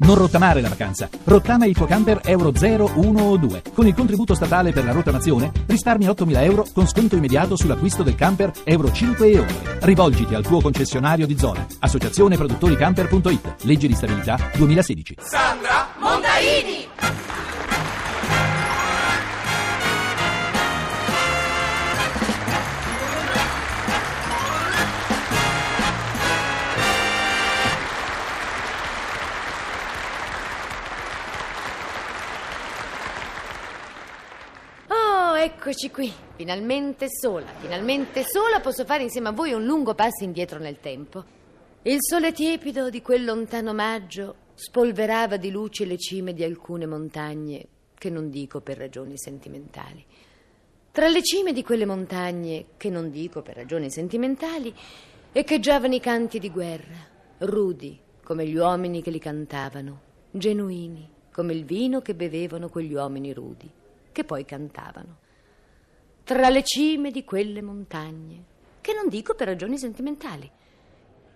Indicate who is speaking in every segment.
Speaker 1: Non rottamare la vacanza. Rottama il tuo camper Euro 0, 1 o 2. Con il contributo statale per la rottamazione risparmi 8.000 euro con sconto immediato sull'acquisto del camper Euro 5 e oltre. Rivolgiti al tuo concessionario di zona. Associazione Produttori Camper.it. Legge di stabilità 2016.
Speaker 2: Sandra Mondaini!
Speaker 3: Eccoci qui, finalmente sola, finalmente sola posso fare insieme a voi un lungo passo indietro nel tempo. Il sole tiepido di quel lontano maggio spolverava di luce le cime di alcune montagne, che non dico per ragioni sentimentali. Tra le cime di quelle montagne, che non dico per ragioni sentimentali, echeggiavano i canti di guerra, rudi come gli uomini che li cantavano, genuini come il vino che bevevano quegli uomini rudi, che poi cantavano. Tra le cime di quelle montagne, che non dico per ragioni sentimentali.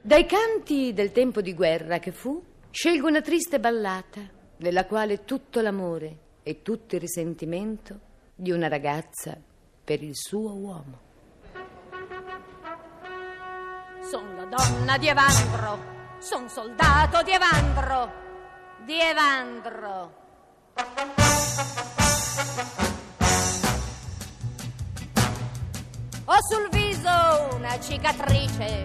Speaker 3: Dai canti del tempo di guerra che fu, scelgo una triste ballata, nella quale tutto l'amore e tutto il risentimento di una ragazza per il suo uomo.
Speaker 4: Son la donna di Evandro, son soldato di Evandro, di Evandro. Sul viso una cicatrice,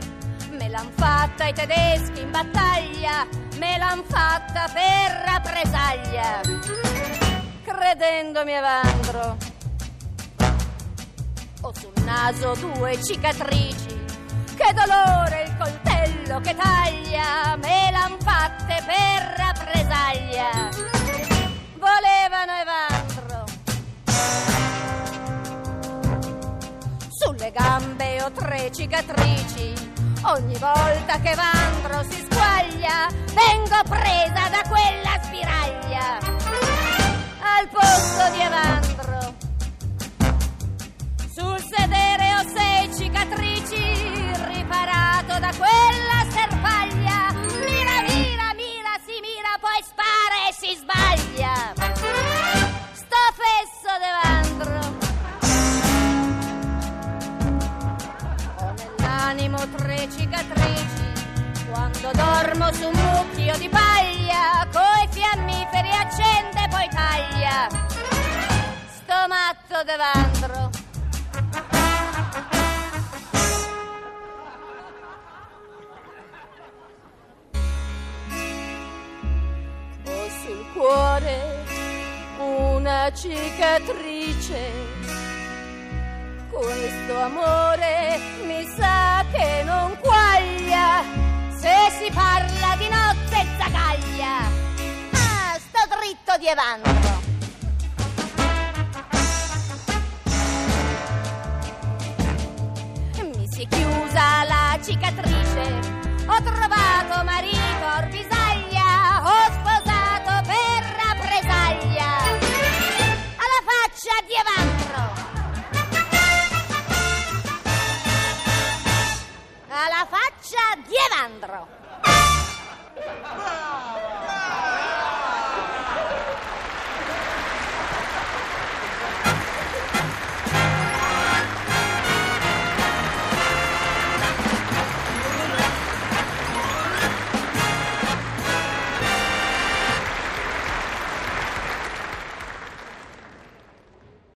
Speaker 4: me l'han fatta i tedeschi in battaglia, me l'han fatta per rappresaglia, credendomi Evandro. Ho sul naso due cicatrici, che dolore il coltello che taglia, tre cicatrici, ogni volta che Evandro si squaglia, vengo presa da quella spiraglia. Cicatrici, quando dormo su un mucchio di paglia, coi fiammiferi accende poi taglia. Sto matto d'Evandro. Ho sul cuore una cicatrice. Questo amore mi sa che non quaglia di Evandro. Mi si è chiusa la cicatrice, ho trovato marito orbisaglia, ho sposato per rappresaglia. Alla faccia di Evandro. Alla faccia di Evandro. Ah.